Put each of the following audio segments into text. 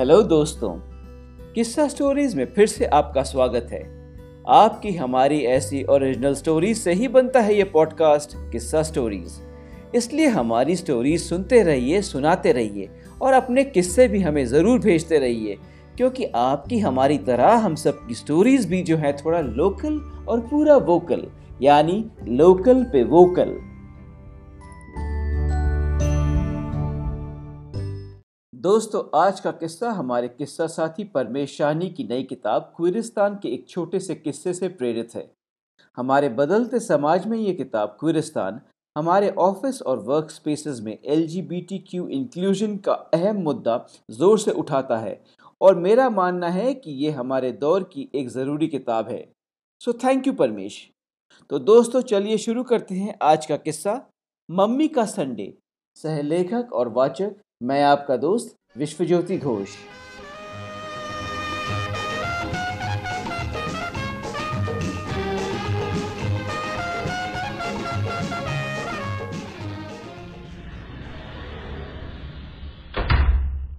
Hello दोस्तों, किस्सा stories में फिर से आपका स्वागत है। आपकी हमारी ऐसी ओरिजिनल स्टोरीज से ही बनता है ये पॉडकास्ट किस्सा स्टोरीज इसलिए हमारी स्टोरीज सुनते रहिए, सुनाते रहिए और अपने किस्से भी हमें ज़रूर भेजते रहिए, क्योंकि आपकी हमारी तरह हम सब की स्टोरीज भी जो है थोड़ा लोकल और पूरा वोकल यानी लोकल पे वोकल दोस्तों, आज का किस्सा हमारे किस्सा साथी परमेश शाहनी की नई किताब क्विरिस्तान के एक छोटे से किस्से से प्रेरित है। हमारे बदलते समाज में ये किताब क्विरिस्तान, हमारे ऑफ़िस और वर्क स्पेसेस में एल इंक्लूजन का अहम मुद्दा ज़ोर से उठाता है और मेरा मानना है कि ये हमारे दौर की एक ज़रूरी किताब है। So thank you Parmesh. तो दोस्तों, चलिए शुरू करते हैं आज का किस्सा, मम्मी का संडे सहलेखक और वाचक मैं आपका दोस्त विश्वज्योति घोष।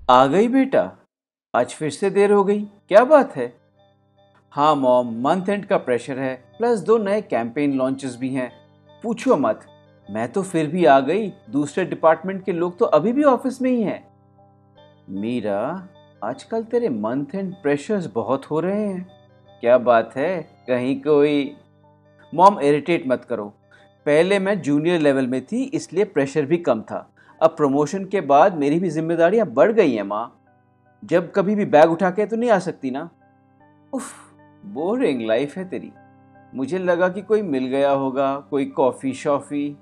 आ गई बेटा। आज फिर से देर हो गई। क्या बात है? हाँ मॉम मंथ एंड का प्रेशर है प्लस दो नए कैंपेन लॉन्चेस भी हैं। पूछो मत। मैं तो फिर भी आ गई। दूसरे डिपार्टमेंट के लोग तो अभी भी ऑफ़िस में ही हैं। मीरा, आजकल तेरे मंथ एंड प्रेशर्स बहुत हो रहे हैं। क्या बात है? कहीं कोई मॉम इरिटेट मत करो। पहले मैं जूनियर लेवल में थी, इसलिए प्रेशर भी कम था। अब प्रमोशन के बाद मेरी भी जिम्मेदारियाँ बढ़ गई हैं, माँ। जब कभी भी बैग उठा के तो नहीं आ सकती ना। उफ बोरिंग लाइफ है तेरी। मुझे लगा कि कोई मिल गया होगा, कोई कॉफ़ी शॉफ़ी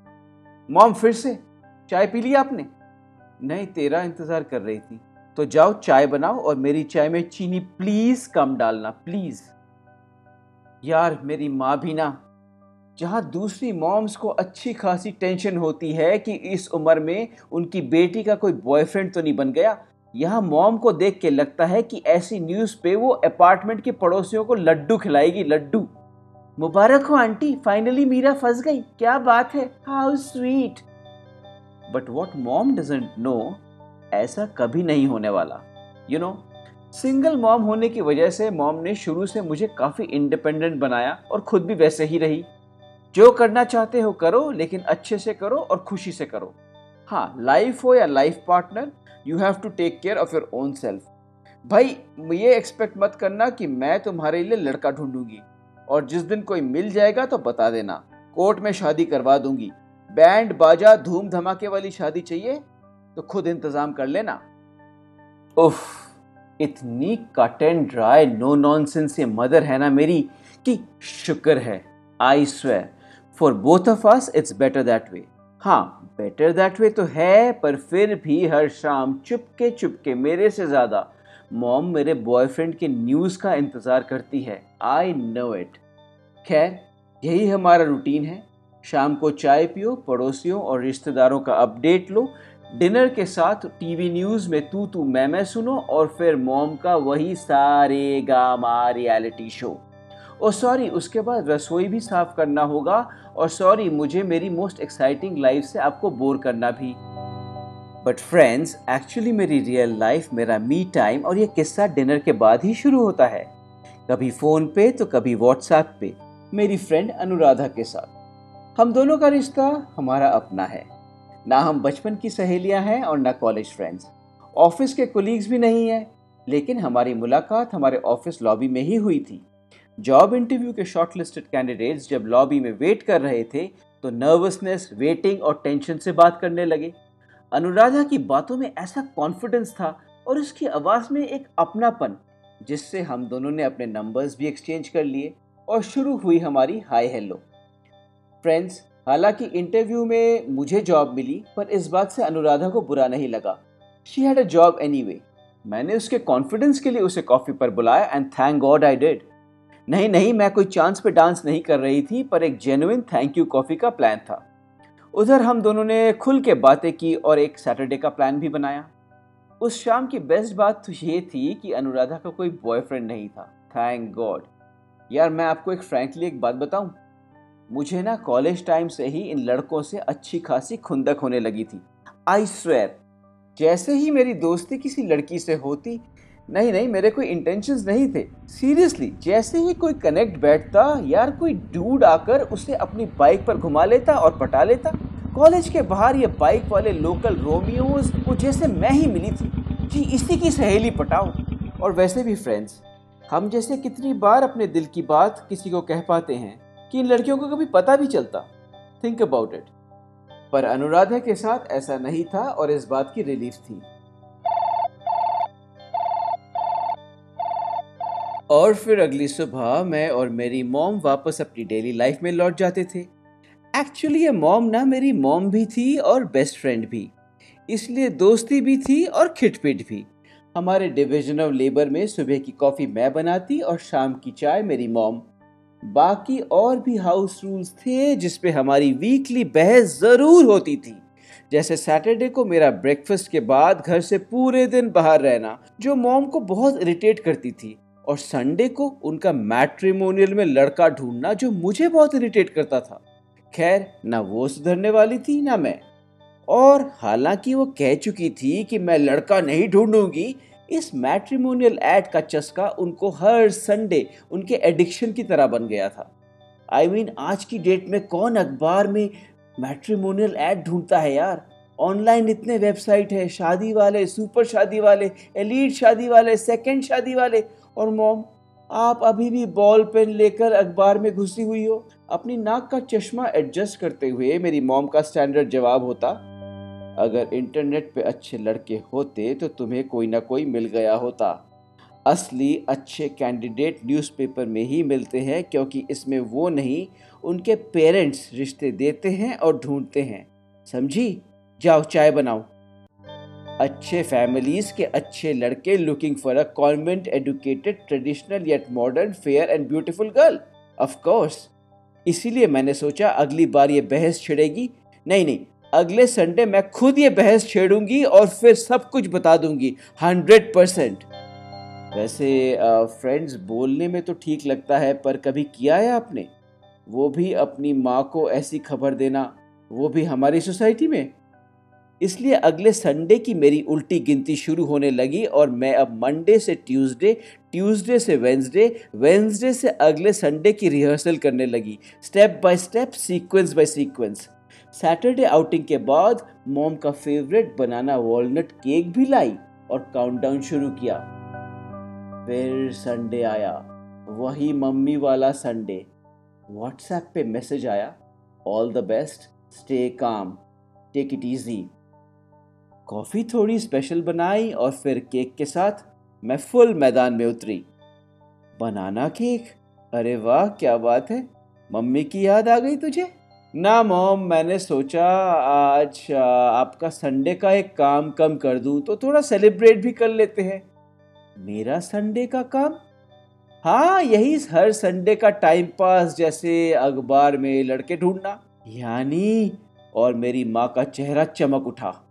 मॉम, फिर से चाय पी ली आपने? नहीं, तेरा इंतज़ार कर रही थी। तो जाओ, चाय बनाओ और मेरी चाय में चीनी प्लीज़ कम डालना प्लीज़ यार, मेरी माँ भी ना, जहाँ दूसरी मॉम्स को अच्छी खासी टेंशन होती है कि इस उम्र में उनकी बेटी का कोई बॉयफ्रेंड तो नहीं बन गया, यहाँ मॉम को देख के लगता है कि ऐसी न्यूज़ पे वो अपार्टमेंट के पड़ोसियों को लड्डू खिलाएगी, लड्डू। मुबारक हो, आंटी। फाइनली मीरा फंस गई। क्या बात है। How sweet but what mom doesn't know ऐसा कभी नहीं होने वाला। यू नो सिंगल मॉम होने की वजह से मॉम ने शुरू से मुझे काफ़ी इंडिपेंडेंट बनाया और खुद भी वैसे ही रही। जो करना चाहते हो करो, लेकिन अच्छे से करो और खुशी से करो। हाँ लाइफ हो या life partner you have to take care of your own self भाई, ये एक्सपेक्ट मत करना कि मैं तुम्हारे लिए लड़का ढूंढूँगी। और जिस दिन कोई मिल जाएगा तो बता देना। कोर्ट में शादी करवा दूँगी। बैंड बाजा धूम धमाके वाली शादी चाहिए तो खुद इंतज़ाम कर लेना। उफ, इतनी cut and dry no nonsense ये मदर है ना मेरी, कि शुक्र है I swear for both of us it's better that way हाँ बेटर दैट वे तो है, पर फिर भी हर शाम चुपके चुपके मेरे से ज़्यादा मॉम मेरे बॉयफ्रेंड के न्यूज़ का इंतज़ार करती है। आई नो इट खैर, यही हमारा रूटीन है। शाम को चाय पियो, पड़ोसियों और रिश्तेदारों का अपडेट लो। डिनर के साथ टीवी न्यूज़ में तू तू मैं मैं सुनो और फिर मॉम का वही सारे गामा रियलिटी शो और सॉरी उसके बाद रसोई भी साफ़ करना होगा। और सॉरी मुझे मेरी मोस्ट एक्साइटिंग लाइफ से आपको बोर करना भी। बट फ्रेंड्स एक्चुअली मेरी रियल लाइफ मेरा मी टाइम और ये किस्सा डिनर के बाद ही शुरू होता है। कभी फ़ोन पे तो कभी व्हाट्सएप पे। मेरी फ्रेंड अनुराधा के साथ। हम दोनों का रिश्ता हमारा अपना है। ना हम बचपन की सहेलियाँ हैं और ना कॉलेज फ्रेंड्स ऑफ़िस के कोलीग्स भी नहीं हैं, लेकिन हमारी मुलाकात हमारे ऑफ़िस लॉबी में ही हुई थी। जॉब इंटरव्यू के शॉर्ट लिस्टेड कैंडिडेट्स जब लॉबी में वेट कर रहे थे तो नर्वसनेस वेटिंग और टेंशन से बात करने लगे। अनुराधा की बातों में ऐसा कॉन्फिडेंस था और उसकी आवाज़ में एक अपनापन, जिससे हम दोनों ने अपने नंबर्स भी एक्सचेंज कर लिए और शुरू हुई हमारी हाय हेलो फ्रेंड्स हालाँकि इंटरव्यू में मुझे जॉब मिली, पर इस बात से अनुराधा को बुरा नहीं लगा। She had a job any मैंने उसके कॉन्फिडेंस के लिए उसे कॉफ़ी पर बुलाया and thank god I did नहीं नहीं, मैं कोई चांस पे डांस नहीं कर रही थी, पर एक जेनुइन थैंक यू कॉफ़ी का प्लान था। उधर हम दोनों ने खुल के बातें की और एक सैटरडे का प्लान भी बनाया। उस शाम की बेस्ट बात तो ये थी कि अनुराधा का कोई बॉयफ्रेंड नहीं था। थैंक गॉड यार, मैं आपको एक फ्रैंकली एक बात बताऊँ? मुझे ना कॉलेज टाइम से ही इन लड़कों से अच्छी खासी खुंदक होने लगी थी। आई स्वेर जैसे ही मेरी दोस्ती किसी लड़की से होती नहीं नहीं, मेरे कोई इंटेंशंस नहीं थे। सीरियसली जैसे ही कोई कनेक्ट बैठता, यार कोई डूड आकर उसे अपनी बाइक पर घुमा लेता और पटा लेता। कॉलेज के बाहर ये बाइक वाले लोकल रोमियोज को जैसे मैं ही मिली थी। जी, इसी की सहेली पटाओ और वैसे भी फ्रेंड्स हम जैसे कितनी बार अपने दिल की बात किसी को कह पाते हैं कि इन लड़कियों को कभी पता भी चलता। थिंक अबाउट इट पर अनुराधा के साथ ऐसा नहीं था और इस बात की रिलीफ थी। और फिर अगली सुबह मैं और मेरी मॉम वापस अपनी डेली लाइफ में लौट जाते थे। एक्चुअली ये मॉम ना मेरी मॉम भी थी और बेस्ट फ्रेंड भी। इसलिए दोस्ती भी थी और खिटपिट भी। हमारे डिविजन ऑफ़ लेबर में सुबह की कॉफ़ी मैं बनाती और शाम की चाय मेरी मॉम। बाकी और भी हाउस रूल्स थे जिस पे हमारी वीकली बहस ज़रूर होती थी। जैसे सैटरडे को मेरा ब्रेकफास्ट के बाद घर से पूरे दिन बाहर रहना, जो मॉम को बहुत इरिटेट करती थी। और संडे को उनका मैट्रिमोनियल में लड़का ढूंढना जो मुझे बहुत इरिटेट करता था। खैर ना वो सुधरने वाली थी ना मैं। और हालाँकि वो कह चुकी थी कि मैं लड़का नहीं ढूंढूँगी इस मैट्रिमोनियल एड का चस्का उनको हर संडे उनके एडिक्शन की तरह बन गया था। आई I मीन mean, आज की डेट में कौन अखबार में मैट्रिमोनियल एड ढूंढता है यार? ऑनलाइन इतने वेबसाइट है शादी वाले सुपर शादी वाले एलीट शादी वाले सेकंड शादी वाले और मॉम, आप अभी भी बॉल पेन लेकर अखबार में घुसी हुई हो। अपनी नाक का चश्मा एडजस्ट करते हुए मेरी मॉम का स्टैंडर्ड जवाब होता, अगर इंटरनेट पे अच्छे लड़के होते तो तुम्हें कोई ना कोई मिल गया होता। असली अच्छे कैंडिडेट न्यूज़पेपर में ही मिलते हैं क्योंकि इसमें वो नहीं, उनके पेरेंट्स रिश्ते देते हैं और ढूंढते हैं। समझी? जाओ चाय बनाओ। अच्छे फैमिलीज़ के अच्छे लड़के looking for a convent educated traditional yet modern fair and beautiful girl of course इसीलिए मैंने सोचा अगली बार ये बहस छिड़ेगी। नहीं नहीं, अगले संडे मैं खुद ये बहस छेड़ूँगी और फिर सब कुछ बता दूँगी। हंड्रेड परसेंट वैसे फ्रेंड्स बोलने में तो ठीक लगता है, पर कभी किया है आपने? वो भी अपनी माँ को ऐसी खबर देना, वो भी हमारी सोसाइटी में? इसलिए अगले संडे की मेरी उल्टी गिनती शुरू होने लगी और मैं अब मंडे से ट्यूसडे ट्यूसडे से वेंसडे वेंसडे से अगले संडे की रिहर्सल करने लगी। Step by step sequence by sequence Saturday outing के बाद मॉम का फेवरेट बनाना वॉलनट केक भी लाई और काउंटडाउन शुरू किया। फिर संडे आया। वही मम्मी वाला संडे व्हाट्सएप पे मैसेज आया। All the best stay calm take it easy coffee थोड़ी स्पेशल बनाई और फिर केक के साथ मैं फुल मैदान में उतरी। बनाना केक अरे वाह, क्या बात है। मम्मी की याद आ गई तुझे? ना मॉम मैंने सोचा आज आपका संडे का एक काम कम कर दूँ तो थोड़ा सेलिब्रेट भी कर लेते हैं। मेरा संडे का काम? हाँ यही हर संडे का टाइम पास जैसे अखबार में लड़के ढूंढना। यानी, और मेरी माँ का चेहरा चमक उठा।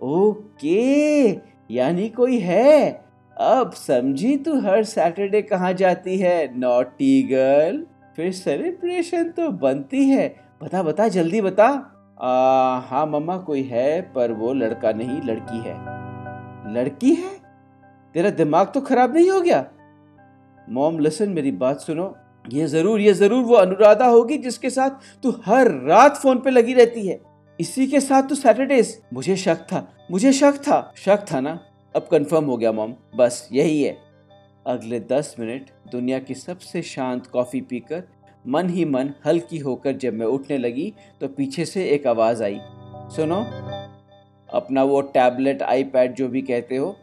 ओके यानी कोई है? अब समझी तू हर सैटरडे कहाँ जाती है नॉटी गर्ल? फिर सेलिब्रेशन तो बनती है। बता बता जल्दी बता। आ, हाँ मम्मा कोई है पर वो लड़का नहीं लड़की है। लड़की है? तेरा दिमाग तो खराब नहीं हो गया? मॉम लिसन मेरी बात सुनो। ये ज़रूर ये ज़रूर वो अनुराधा होगी जिसके साथ तू हर रात फ़ोन पे लगी रहती है। इसी के साथ तो सैटरडेज मुझे शक था, मुझे शक था। शक था ना? अब कंफर्म हो गया मॉम बस यही है। अगले दस मिनट दुनिया की सबसे शांत कॉफ़ी पीकर मन ही मन हल्की होकर जब मैं उठने लगी तो पीछे से एक आवाज़ आई। सुनो। अपना वो टैबलेट आईपैड जो भी कहते हो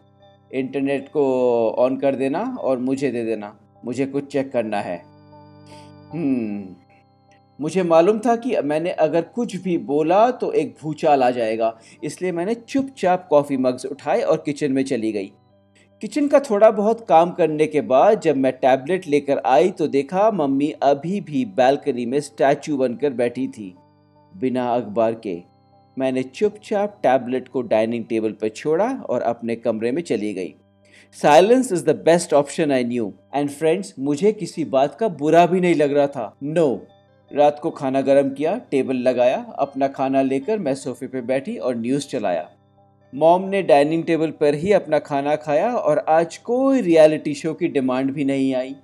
इंटरनेट को ऑन कर देना और मुझे दे देना। मुझे कुछ चेक करना है। हम्म। मुझे मालूम था कि मैंने अगर कुछ भी बोला तो एक भूचाल आ जाएगा। इसलिए मैंने चुपचाप कॉफ़ी मग्स उठाए और किचन में चली गई। किचन का थोड़ा बहुत काम करने के बाद जब मैं टैबलेट लेकर आई तो देखा मम्मी अभी भी बैल्कनी में स्टैचू बनकर बैठी थी बिना अखबार के। मैंने चुपचाप टैबलेट को डाइनिंग टेबल पर छोड़ा और अपने कमरे में चली गई। Silence is the best option I knew. And friends मुझे किसी बात का बुरा भी नहीं लग रहा था। नो no, रात को खाना गर्म किया, टेबल लगाया, अपना खाना लेकर मैं सोफे पे बैठी और न्यूज़ चलाया। मॉम ने डाइनिंग टेबल पर ही अपना खाना खाया और आज कोई रियलिटी शो की डिमांड भी नहीं आई।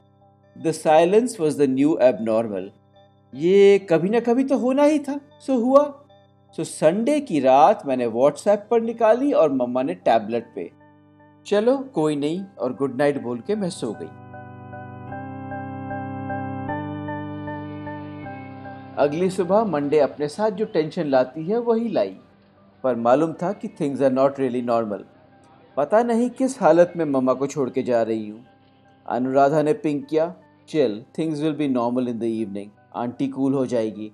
The silence was the new abnormal ये कभी ना कभी तो होना ही था। सो हुआ। सो संडे की रात मैंने व्हाट्सएप पर निकाली और मम्मा ने टैबलेट पे। चलो कोई नहीं और गुड नाइट बोल के मैं सो गई। अगली सुबह मंडे अपने साथ जो टेंशन लाती है, वही लाई। पर मालूम था कि things are not really normal पता नहीं किस हालत में मम्मा को छोड़ के जा रही हूँ। अनुराधा ने पिंक किया, chill things will be normal in the evening aunty cool हो जाएगी।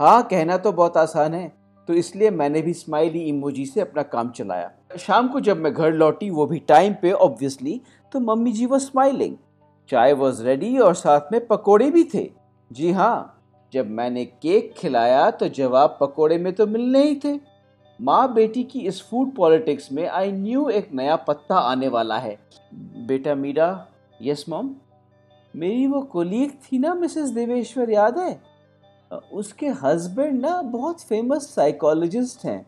हाँ कहना तो बहुत आसान है। तो इसलिए मैंने भी स्माइली इमोजी से अपना काम चलाया। शाम को जब मैं घर लौटी, वो भी टाइम पे ऑब्वियसली तो मम्मी जी वो स्माइलिंग चाय वॉज़ रेडी और साथ में पकोड़े भी थे। जी हाँ जब मैंने केक खिलाया तो जवाब पकोड़े में तो मिलने ही थे। माँ बेटी की इस फ़ूड पॉलिटिक्स में आई न्यू एक नया पत्ता आने वाला है। बेटा मीरा यस मॉम मेरी वो कोलीग थी ना मिसेस देवेश्वर, याद है? उसके हस्बैंड ना बहुत फ़ेमस साइकोलॉजिस्ट हैं।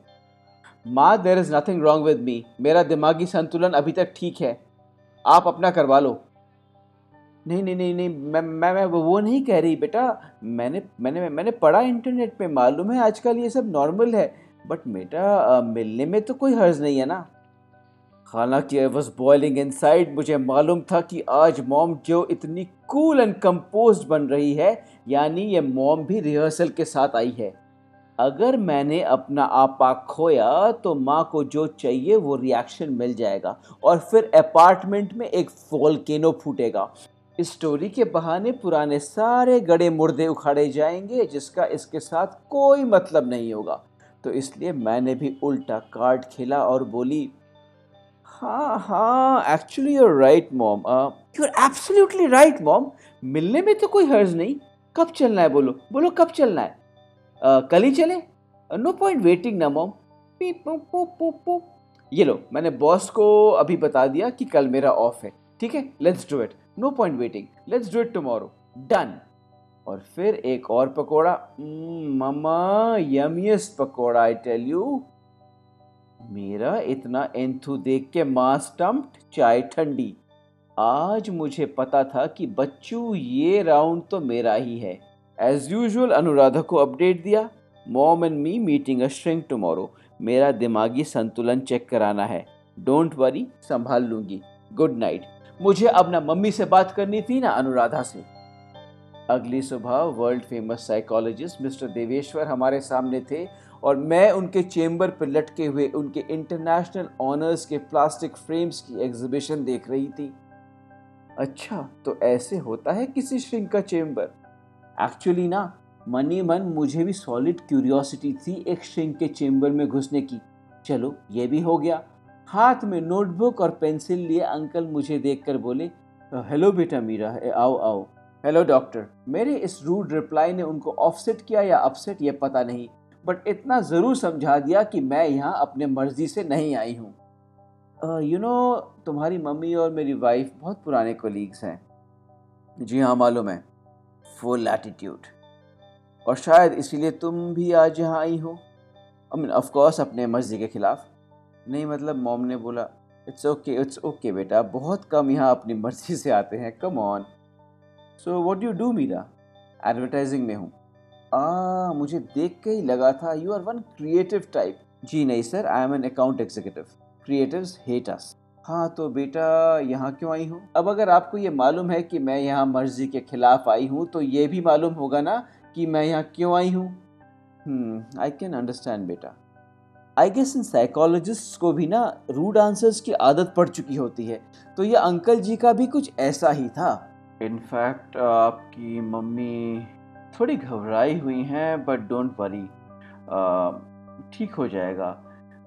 माँ there is nothing wrong with me मेरा दिमागी संतुलन अभी तक ठीक है। आप अपना करवा लो। नहीं नहीं नहीं नहीं, मैं मैं मैं वो नहीं कह रही बेटा। मैंने मैंने मैंने पढ़ा इंटरनेट पे, मालूम है आजकल ये सब नॉर्मल है। बट बेटा मिलने में तो कोई हर्ज नहीं है ना। हालाँकि आई वॉज़ बॉइलिंग इन मुझे मालूम था कि आज मॉम जो इतनी कूल एंड कंपोज बन रही है, यानी ये मॉम भी रिहर्सल के साथ आई है। अगर मैंने अपना आपा खोया तो माँ को जो चाहिए, वो रिएक्शन मिल जाएगा। और फिर अपार्टमेंट में एक वोल्केनो फूटेगा। स्टोरी के बहाने पुराने सारे गड़े मुर्दे उखाड़े जाएँगे जिसका इसके साथ कोई मतलब नहीं होगा। तो इसलिए मैंने भी उल्टा कार्ड खेला और बोली हाँ हाँ actually you're right mom you are absolutely right mom मिलने में तो कोई हर्ज नहीं। कब चलना है बोलो? बोलो कब चलना है? uh, कल ही चले? नो पॉइंट वेटिंग ना मॉम पी पो पो पो ये लो मैंने बॉस को अभी बता दिया कि कल मेरा ऑफ़ है। ठीक है? Let's do it no point waiting let's do it tomorrow done और फिर एक और pakora. Mama yummiest pakora I tell you मेरा इतना एंथू देख के माँ चाय ठंडी। आज मुझे पता था कि बच्चू, ये राउंड तो मेरा ही है। एज यूजल अनुराधा को अपडेट दिया। Mom and me meeting a shrink tomorrow मेरा दिमागी संतुलन चेक कराना है। डोंट वरी संभाल लूँगी। गुड नाइट मुझे अब ना मम्मी से बात करनी थी, ना अनुराधा से। अगली सुबह world famous psychologist mister Deveshwar हमारे सामने थे और मैं उनके चेम्बर पर लटके हुए उनके इंटरनेशनल ऑनर्स के प्लास्टिक फ्रेम्स की एग्जीबिशन देख रही थी। अच्छा तो ऐसे होता है किसी श्रिंक का चेम्बर एक्चुअली ना, मनी मन मुझे भी सॉलिड क्यूरियोसिटी थी एक श्रिंक के चेम्बर में घुसने की। चलो, ये भी हो गया। हाथ में नोटबुक और पेंसिल लिए अंकल मुझे देखकर बोले, हेलो बेटा मीरा आओ आओ। हेलो डॉक्टर, मेरे इस रूड रिप्लाई ने उनको ऑफसेट किया या अपसेट ये पता नहीं, बट इतना ज़रूर समझा दिया कि मैं यहाँ अपने मर्ज़ी से नहीं आई हूँ। यू नो तुम्हारी मम्मी और मेरी वाइफ बहुत पुराने कोलीग्स हैं। जी हाँ मालूम है। फुल एटीट्यूड और शायद इसीलिए तुम भी आज यहाँ आई हो। आई मीन ऑफकोर्स अपने मर्ज़ी के ख़िलाफ़। नहीं मतलब मोम ने बोला इट्स ओके इट्स ओके बेटा, बहुत कम यहाँ अपनी मर्ज़ी से आते हैं come on so what you do Meera advertising में हूँ। आ मुझे देख के ही लगा था you are one creative type जी नहीं sir I am an account executive creatives hate us हाँ तो बेटा, यहाँ क्यों आई हूँ? अब अगर आपको ये मालूम है कि मैं यहाँ मर्ज़ी के खिलाफ आई हूँ तो ये भी मालूम होगा ना कि मैं यहाँ क्यों आई हूँ। आई कैन अंडरस्टैंड बेटा। आई गेस इन साइकोलॉजिस्ट को भी ना रूड आंसर्स की आदत पड़ चुकी होती है। तो ये अंकल जी का भी कुछ ऐसा ही था। इनफैक्ट आपकी मम्मी थोड़ी घबराई हुई हैं बट डोंट वरी ठीक हो जाएगा।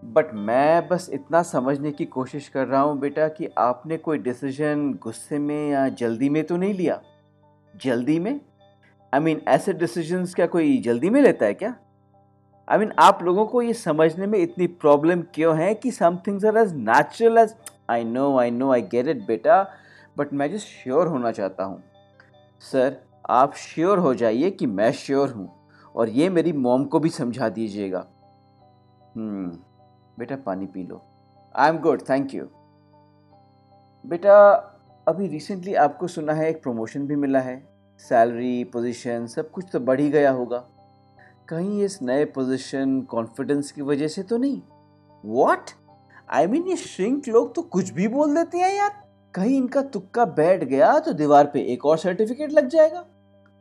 बट मैं बस इतना समझने की कोशिश कर रहा हूँ बेटा कि आपने कोई डिसीज़न गुस्से में या जल्दी में तो नहीं लिया? जल्दी में? आई I मीन mean, ऐसे डिसीजंस क्या कोई जल्दी में लेता है क्या? आई I मीन mean, आप लोगों को ये समझने में इतनी प्रॉब्लम क्यों है कि some things are as natural as I know I know I get it बेटा बट मैं जस्ट श्योर होना चाहता हूँ। सर आप श्योर हो जाइए कि मैं श्योर हूँ और ये मेरी मॉम को भी समझा दीजिएगा। हम्म बेटा पानी पी लो। I am good thank you बेटा अभी रिसेंटली आपको सुना है एक प्रमोशन भी मिला है। सैलरी पोजीशन सब कुछ तो बढ़ ही गया होगा। कहीं इस नए पोजीशन कॉन्फिडेंस की वजह से तो नहीं? वॉट आई मीन ये श्रिंक लोग तो कुछ भी बोल देते हैं यार। कहीं इनका तुक्का बैठ गया तो दीवार पे एक और सर्टिफिकेट लग जाएगा।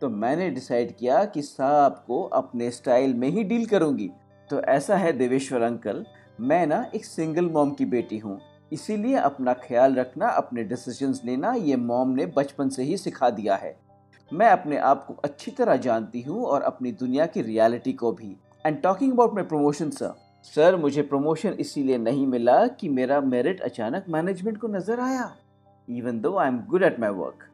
तो मैंने डिसाइड किया कि साहब को अपने स्टाइल में ही डील करूँगी। तो ऐसा है देवेश्वर अंकल, मैं ना एक सिंगल मॉम की बेटी हूँ। इसीलिए अपना ख्याल रखना, अपने डिसीजंस लेना, ये मॉम ने बचपन से ही सिखा दिया है। मैं अपने आप को अच्छी तरह जानती हूँ और अपनी दुनिया की रियलिटी को भी। And talking about my promotion sir sir मुझे प्रमोशन इसीलिए नहीं मिला कि मेरा मेरिट अचानक मैनेजमेंट को नज़र आया। Even though I am good at my work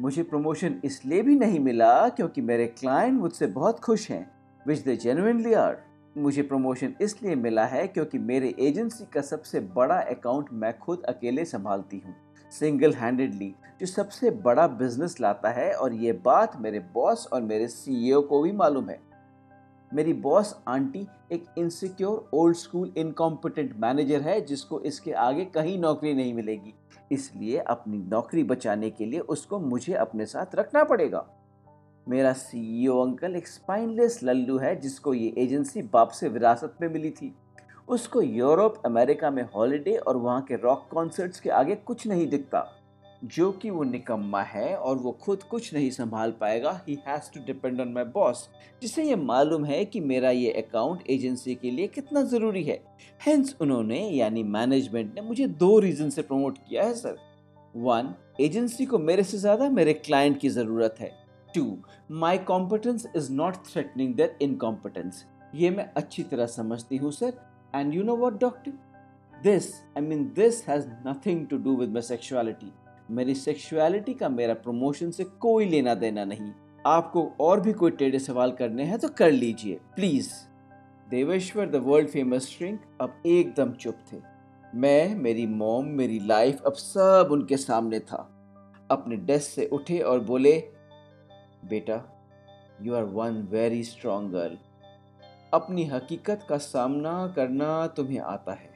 मुझे प्रमोशन इसलिए भी नहीं मिला क्योंकि मेरे क्लाइंट मुझसे बहुत खुश हैं विच दे जेनुइनली आर मुझे प्रमोशन इसलिए मिला है क्योंकि मेरे एजेंसी का सबसे बड़ा अकाउंट मैं खुद अकेले संभालती हूँ। सिंगल हैंडेडली जो सबसे बड़ा बिज़नेस लाता है और ये बात मेरे बॉस और मेरे सीईओ को भी मालूम है। मेरी बॉस आंटी एक insecure old school incompetent manager है, जिसको इसके आगे कहीं नौकरी नहीं मिलेगी। इसलिए अपनी नौकरी बचाने के लिए उसको मुझे अपने साथ रखना पड़ेगा। मेरा सीईओ अंकल एक स्पाइनलेस लल्लू है, जिसको ये एजेंसी बाप से विरासत में मिली थी। उसको यूरोप, अमेरिका में हॉलिडे और वहाँ के रॉक कॉन्सर्ट्स के आगे कुछ नहीं दिखता। जो कि वो निकम्मा है और वो खुद कुछ नहीं संभाल पाएगा। He has to depend on my boss जिसे ये मालूम है कि मेरा ये अकाउंट एजेंसी के लिए कितना ज़रूरी है। हेंस उन्होंने, यानी मैनेजमेंट ने मुझे दो रीज़न से प्रमोट किया है सर वन एजेंसी को मेरे से ज़्यादा मेरे क्लाइंट की ज़रूरत है। To my competence is not threatening their incompetence ये मैं अच्छी तरह समझती हूँ sir and you know what doctor this I mean this has nothing to do with my sexuality मेरी सेक्सुअलिटी का मेरा प्रमोशन से कोई लेना देना नहीं। आपको और भी कोई टेढ़े सवाल करने हैं तो कर लीजिए please Deveshwar the world famous shrink अब एकदम चुप थे। मैं, मेरी मोम मेरी लाइफ अब सब उनके सामने था। अपने डेस्क से उठे और बोले, बेटा you are one very strong girl अपनी हकीकत का सामना करना तुम्हें आता है।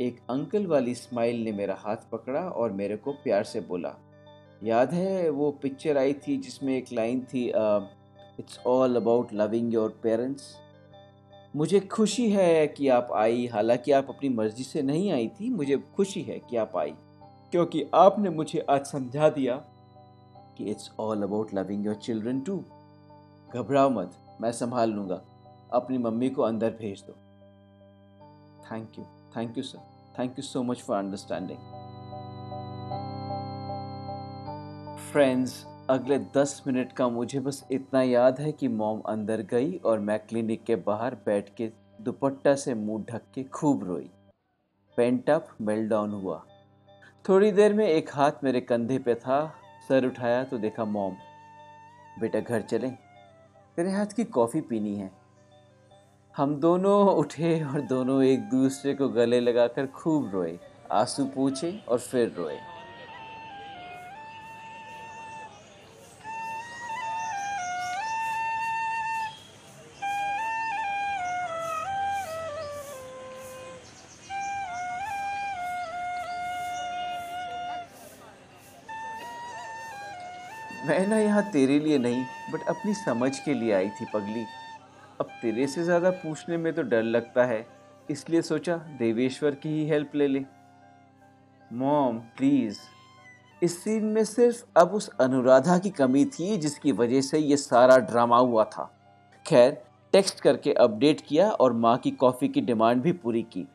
एक अंकल वाली स्माइल ने मेरा हाथ पकड़ा और मेरे को प्यार से बोला। याद है वो पिक्चर आई थी जिसमें एक लाइन थी it's all about loving your parents मुझे खुशी है कि आप आई, हालाँकि आप अपनी मर्ज़ी से नहीं आई थी, मुझे खुशी है कि आप आई, क्योंकि आपने मुझे आज समझा दिया कि it's all about loving your children too घबराओ मत, मैं संभाल लूँगा। अपनी मम्मी को अंदर भेज दो। Thank you thank you sir thank you so much for understanding friends अगले दस मिनट का मुझे बस इतना याद है कि मॉम अंदर गई और मैं क्लिनिक के बाहर बैठ के दुपट्टा से मुँह ढक के खूब रोई। पेंट अप मेल डाउन हुआ। थोड़ी देर में एक हाथ मेरे कंधे पे था, सर उठाया तो देखा मॉम, बेटा घर चलें। तेरे हाथ की कॉफ़ी पीनी है। हम दोनों उठे और दोनों एक दूसरे को गले लगाकर खूब रोए, आँसू पूछे और फिर रोए। मैं ना यहाँ तेरे लिए नहीं, बट अपनी समझ के लिए आई थी पगली। अब तेरे से ज़्यादा पूछने में तो डर लगता है, इसलिए सोचा देवेश्वर की ही हेल्प ले ले। Mom, please. इस सीन में सिर्फ़ अब उस अनुराधा की कमी थी, जिसकी वजह से ये सारा ड्रामा हुआ था। खैर, टेक्स्ट करके अपडेट किया और माँ की कॉफ़ी की डिमांड भी पूरी की।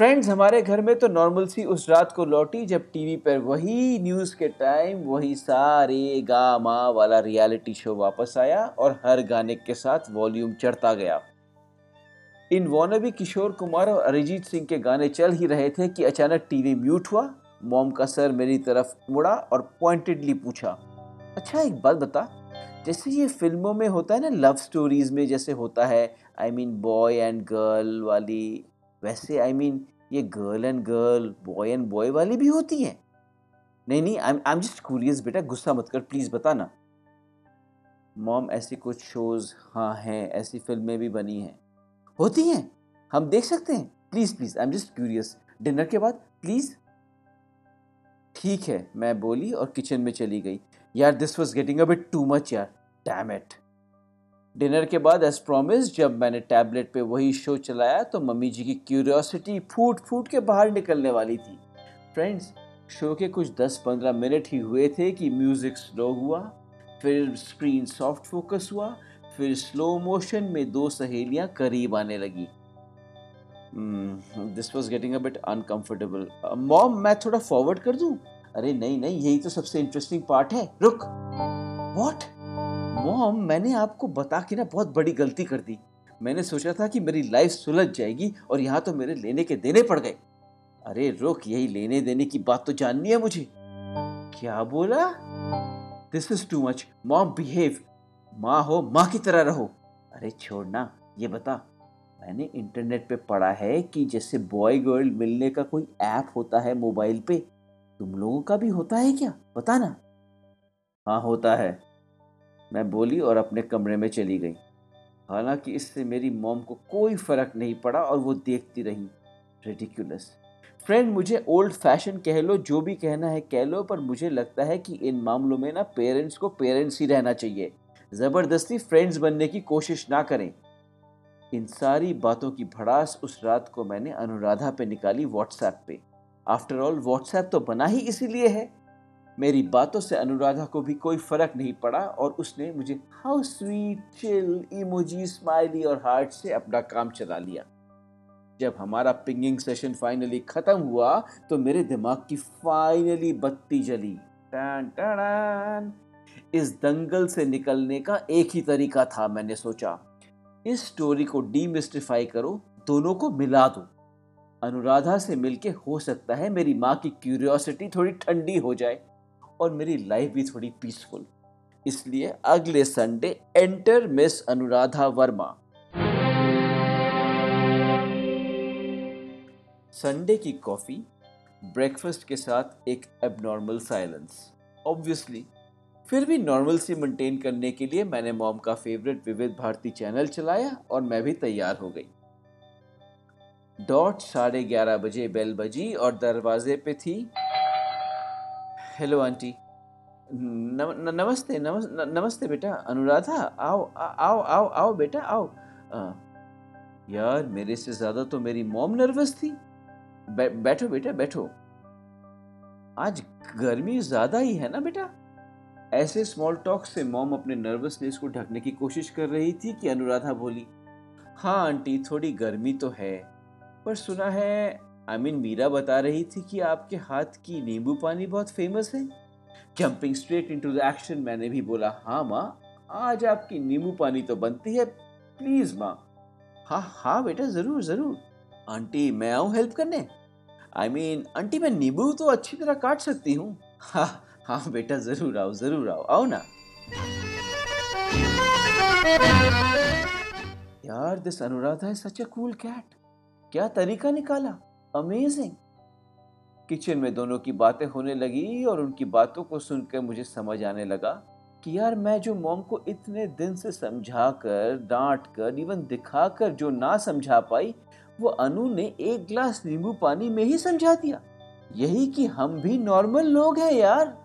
फ्रेंड्स हमारे घर में तो नॉर्मल सी उस रात को लौटी जब टीवी पर वही न्यूज़ के टाइम वही सारे गा माँ वाला रियलिटी शो वापस आया और हर गाने के साथ वॉल्यूम चढ़ता गया। इन वॉनबी किशोर कुमार और अरिजीत सिंह के गाने चल ही रहे थे कि अचानक टीवी म्यूट हुआ मॉम का सर मेरी तरफ़ मुड़ा और पॉइंटेडली पूछा अच्छा एक बात बता, जैसे ये फ़िल्मों में होता है ना लव स्टोरीज में जैसे होता है I mean boy and girl वाली वैसे आई I मीन mean, ये girl and girl boy and boy वाली भी होती हैं। नहीं नहीं I I am just curious बेटा गुस्सा मत कर प्लीज़ बताना। मॉम ऐसी कुछ शोज़ हाँ हैं ऐसी फ़िल्में भी बनी हैं। होती हैं हम देख सकते हैं। Please please I am just curious dinner के बाद प्लीज़ ठीक है मैं बोली और किचन में चली गई। यार this was getting a bit too much यार। डैम इट डिनर के बाद एज प्रोमिस जब मैंने टैबलेट पे वही शो चलाया तो मम्मी जी की क्यूरियोसिटी फूट फूट के बाहर निकलने वाली थी। फ्रेंड्स शो के कुछ 10-15 मिनट ही हुए थे कि म्यूज़िक स्लो हुआ, फिर स्क्रीन सॉफ्ट फोकस हुआ, फिर स्लो मोशन में दो सहेलियाँ करीब आने लगी। This was getting a bit uncomfortable mom मैं थोड़ा फॉरवर्ड कर दूँ? अरे, नहीं नहीं, यही तो सबसे इंटरेस्टिंग पार्ट है। रुक। वॉट मॉम, मैंने आपको बता के ना बहुत बड़ी गलती कर दी। मैंने सोचा था कि मेरी लाइफ सुलझ जाएगी और यहाँ तो मेरे लेने के देने पड़ गए। अरे रुक, यही लेने देने की बात तो जाननी है मुझे। क्या बोला? This is too much mom behave माँ हो, माँ की तरह रहो। अरे छोड़ना ये बता। मैंने इंटरनेट पे पढ़ा है कि जैसे बॉय गर्ल मिलने का कोई ऐप होता है मोबाइल पे, तुम लोगों का भी होता है क्या? पता ना। हाँ होता है। मैं बोली और अपने कमरे में चली गई। हालाँकि इससे मेरी मॉम को कोई फ़र्क नहीं पड़ा और वो देखती रही। रेडिकुलस फ्रेंड मुझे ओल्ड फ़ैशन कह लो, जो भी कहना है कह लो, पर मुझे लगता है कि इन मामलों में ना पेरेंट्स को पेरेंट्स ही रहना चाहिए। ज़बरदस्ती फ्रेंड्स बनने की कोशिश ना करें। इन सारी बातों की भड़ास उस रात को मैंने अनुराधा पे निकाली व्हाट्सएप पे। आफ्टर ऑल व्हाट्सएप तो बना ही इसीलिए है। मेरी बातों से अनुराधा को भी कोई फ़र्क नहीं पड़ा और उसने मुझे how sweet chill emoji smiley और हार्ट से अपना काम चला लिया। जब हमारा पिंगिंग सेशन फाइनली खत्म हुआ तो मेरे दिमाग की फाइनली बत्ती जली। टन टन। इस दंगल से निकलने का एक ही तरीका था, मैंने सोचा। इस स्टोरी को डीमिस्टिफाई करो, दोनों को मिला दो। अनुराधा से मिलके हो सकता है मेरी माँ की क्यूरियोसिटी थोड़ी ठंडी हो जाए। और मेरी लाइफ भी थोड़ी पीसफुल इसलिए अगले Sunday enter miss Anuradha Verma. Sunday की कॉफ़ी ब्रेकफास्ट के साथ एक एबनॉर्मल साइलेंस ऑब्वियसली फिर भी नॉर्मल सी मेंटेन करने के लिए मैंने मॉम का फेवरेट विविध भारती चैनल चलाया और मैं भी तैयार हो गई। डॉट साढ़े ग्यारह बजे बेल बजी और दरवाजे पे थी। हेलो आंटी नम, नमस्ते नमस, नमस्ते बेटा अनुराधा आओ आओ आओ आओ बेटा आओ. आ, यार मेरे से ज़्यादा तो मेरी मॉम नर्वस थी। बै, बैठो बेटा बैठो। आज गर्मी ज़्यादा ही है ना बेटा? ऐसे स्मॉल टॉक से मॉम अपने नर्वसनेस को ढकने की कोशिश कर रही थी कि अनुराधा बोली हाँ आंटी थोड़ी गर्मी तो है पर सुना है आई मीन मीरा बता रही थी कि आपके हाथ की नींबू पानी बहुत फ़ेमस है। Jumping straight into the action मैंने भी बोला हाँ माँ आज आपकी नींबू पानी तो बनती है प्लीज़ माँ। हाँ हाँ बेटा ज़रूर ज़रूर। आंटी मैं आऊँ हेल्प करने? I I mean mean, aunty मैं नींबू तो अच्छी तरह काट सकती हूँ। हाँ हाँ बेटा ज़रूर आओ ज़रूर आओ आओ ना। यार दिस अनुराधा है सच अ कूल कैट क्या तरीका निकाला? अमेजिंग किचन में दोनों की बातें होने लगी और उनकी बातों को सुनकर मुझे समझ आने लगा कि यार मैं जो मॉम को इतने दिन से समझा कर डांट कर इवन दिखा कर जो ना समझा पाई, वो अनु ने एक ग्लास नींबू पानी में ही समझा दिया। यही कि हम भी नॉर्मल लोग हैं यार।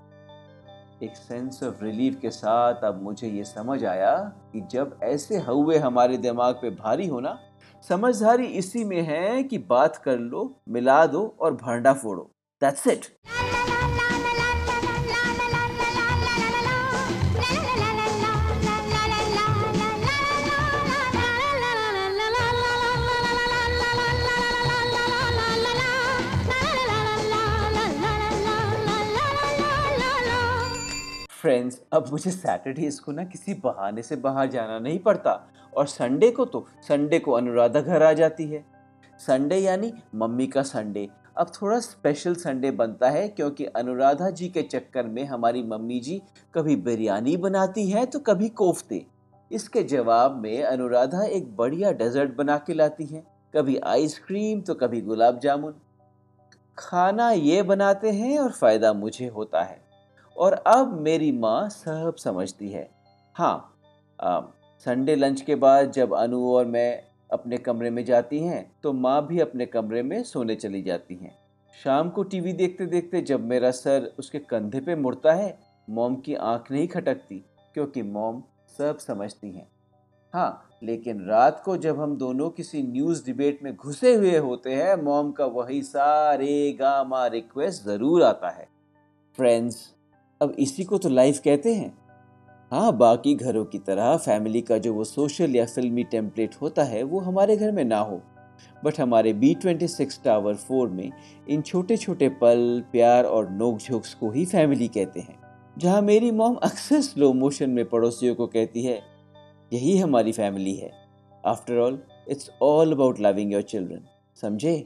एक सेंस ऑफ़ रिलीफ के साथ अब मुझे ये समझ आया कि जब ऐसे हुए हमारे दिमाग पे भारी होना समझदारी इसी में है कि बात कर लो, मिला दो और भांडा फोड़ो। दैट्स इट फ्रेंड्स अब मुझे सैटरडे को ना किसी बहाने से बाहर जाना नहीं पड़ता। और संडे को तो संडे को अनुराधा घर आ जाती है। संडे यानी मम्मी का संडे। अब थोड़ा स्पेशल संडे बनता है क्योंकि अनुराधा जी के चक्कर में हमारी मम्मी जी कभी बिरयानी बनाती हैं तो कभी कोफ्ते। इसके जवाब में अनुराधा एक बढ़िया डेजर्ट बना के लाती हैं। कभी आइसक्रीम तो कभी गुलाब जामुन। खाना ये बनाते हैं और फ़ायदा मुझे होता है। और अब मेरी माँ सब समझती है। हाँ संडे लंच के बाद जब अनु और मैं अपने कमरे में जाती हैं तो माँ भी अपने कमरे में सोने चली जाती हैं। शाम को टीवी देखते देखते जब मेरा सर उसके कंधे पे मुड़ता है, मोम की आँख नहीं खटकती, क्योंकि मोम सब समझती हैं। हाँ लेकिन रात को जब हम दोनों किसी न्यूज़ डिबेट में घुसे हुए होते हैं, मोम का वही सारे गामा रिक्वेस्ट ज़रूर आता है। फ्रेंड्स, अब इसी को तो लाइफ कहते हैं। हाँ बाकी घरों की तरह फैमिली का जो वो सोशल या फिल्मी टेम्पलेट होता है, वो हमारे घर में ना हो। बट हमारे B twenty six tower four में इन छोटे छोटे पल, प्यार और नोक झोंक्स को ही फैमिली कहते हैं, जहाँ मेरी मॉम अक्सर स्लो मोशन में पड़ोसियों को कहती है, यही हमारी फैमिली है। After all it's all about loving your children समझे?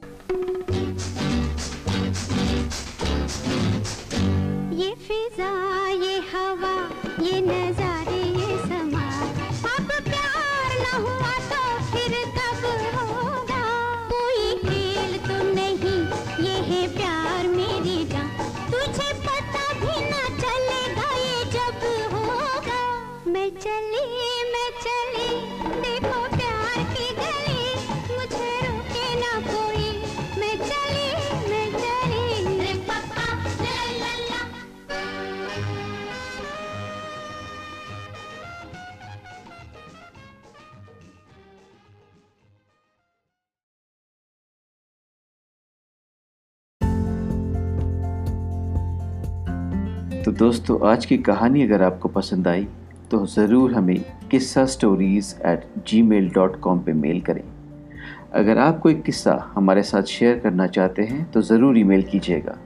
दोस्तों, आज की कहानी अगर आपको पसंद आई तो ज़रूर हमें किस्सा stories at Gmail dot com पर मेल करें। अगर आप कोई किस्सा हमारे साथ शेयर करना चाहते हैं तो ज़रूर ईमेल कीजिएगा।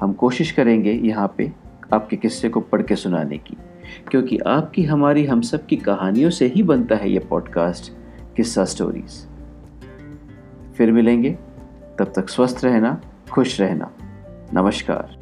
हम कोशिश करेंगे यहाँ पे आपके किस्से को पढ़ के सुनाने की, क्योंकि आपकी, हमारी, हम सब की कहानियों से ही बनता है ये पॉडकास्ट किस्सा स्टोरीज़ फिर मिलेंगे। तब तक स्वस्थ रहना, खुश रहना। नमस्कार।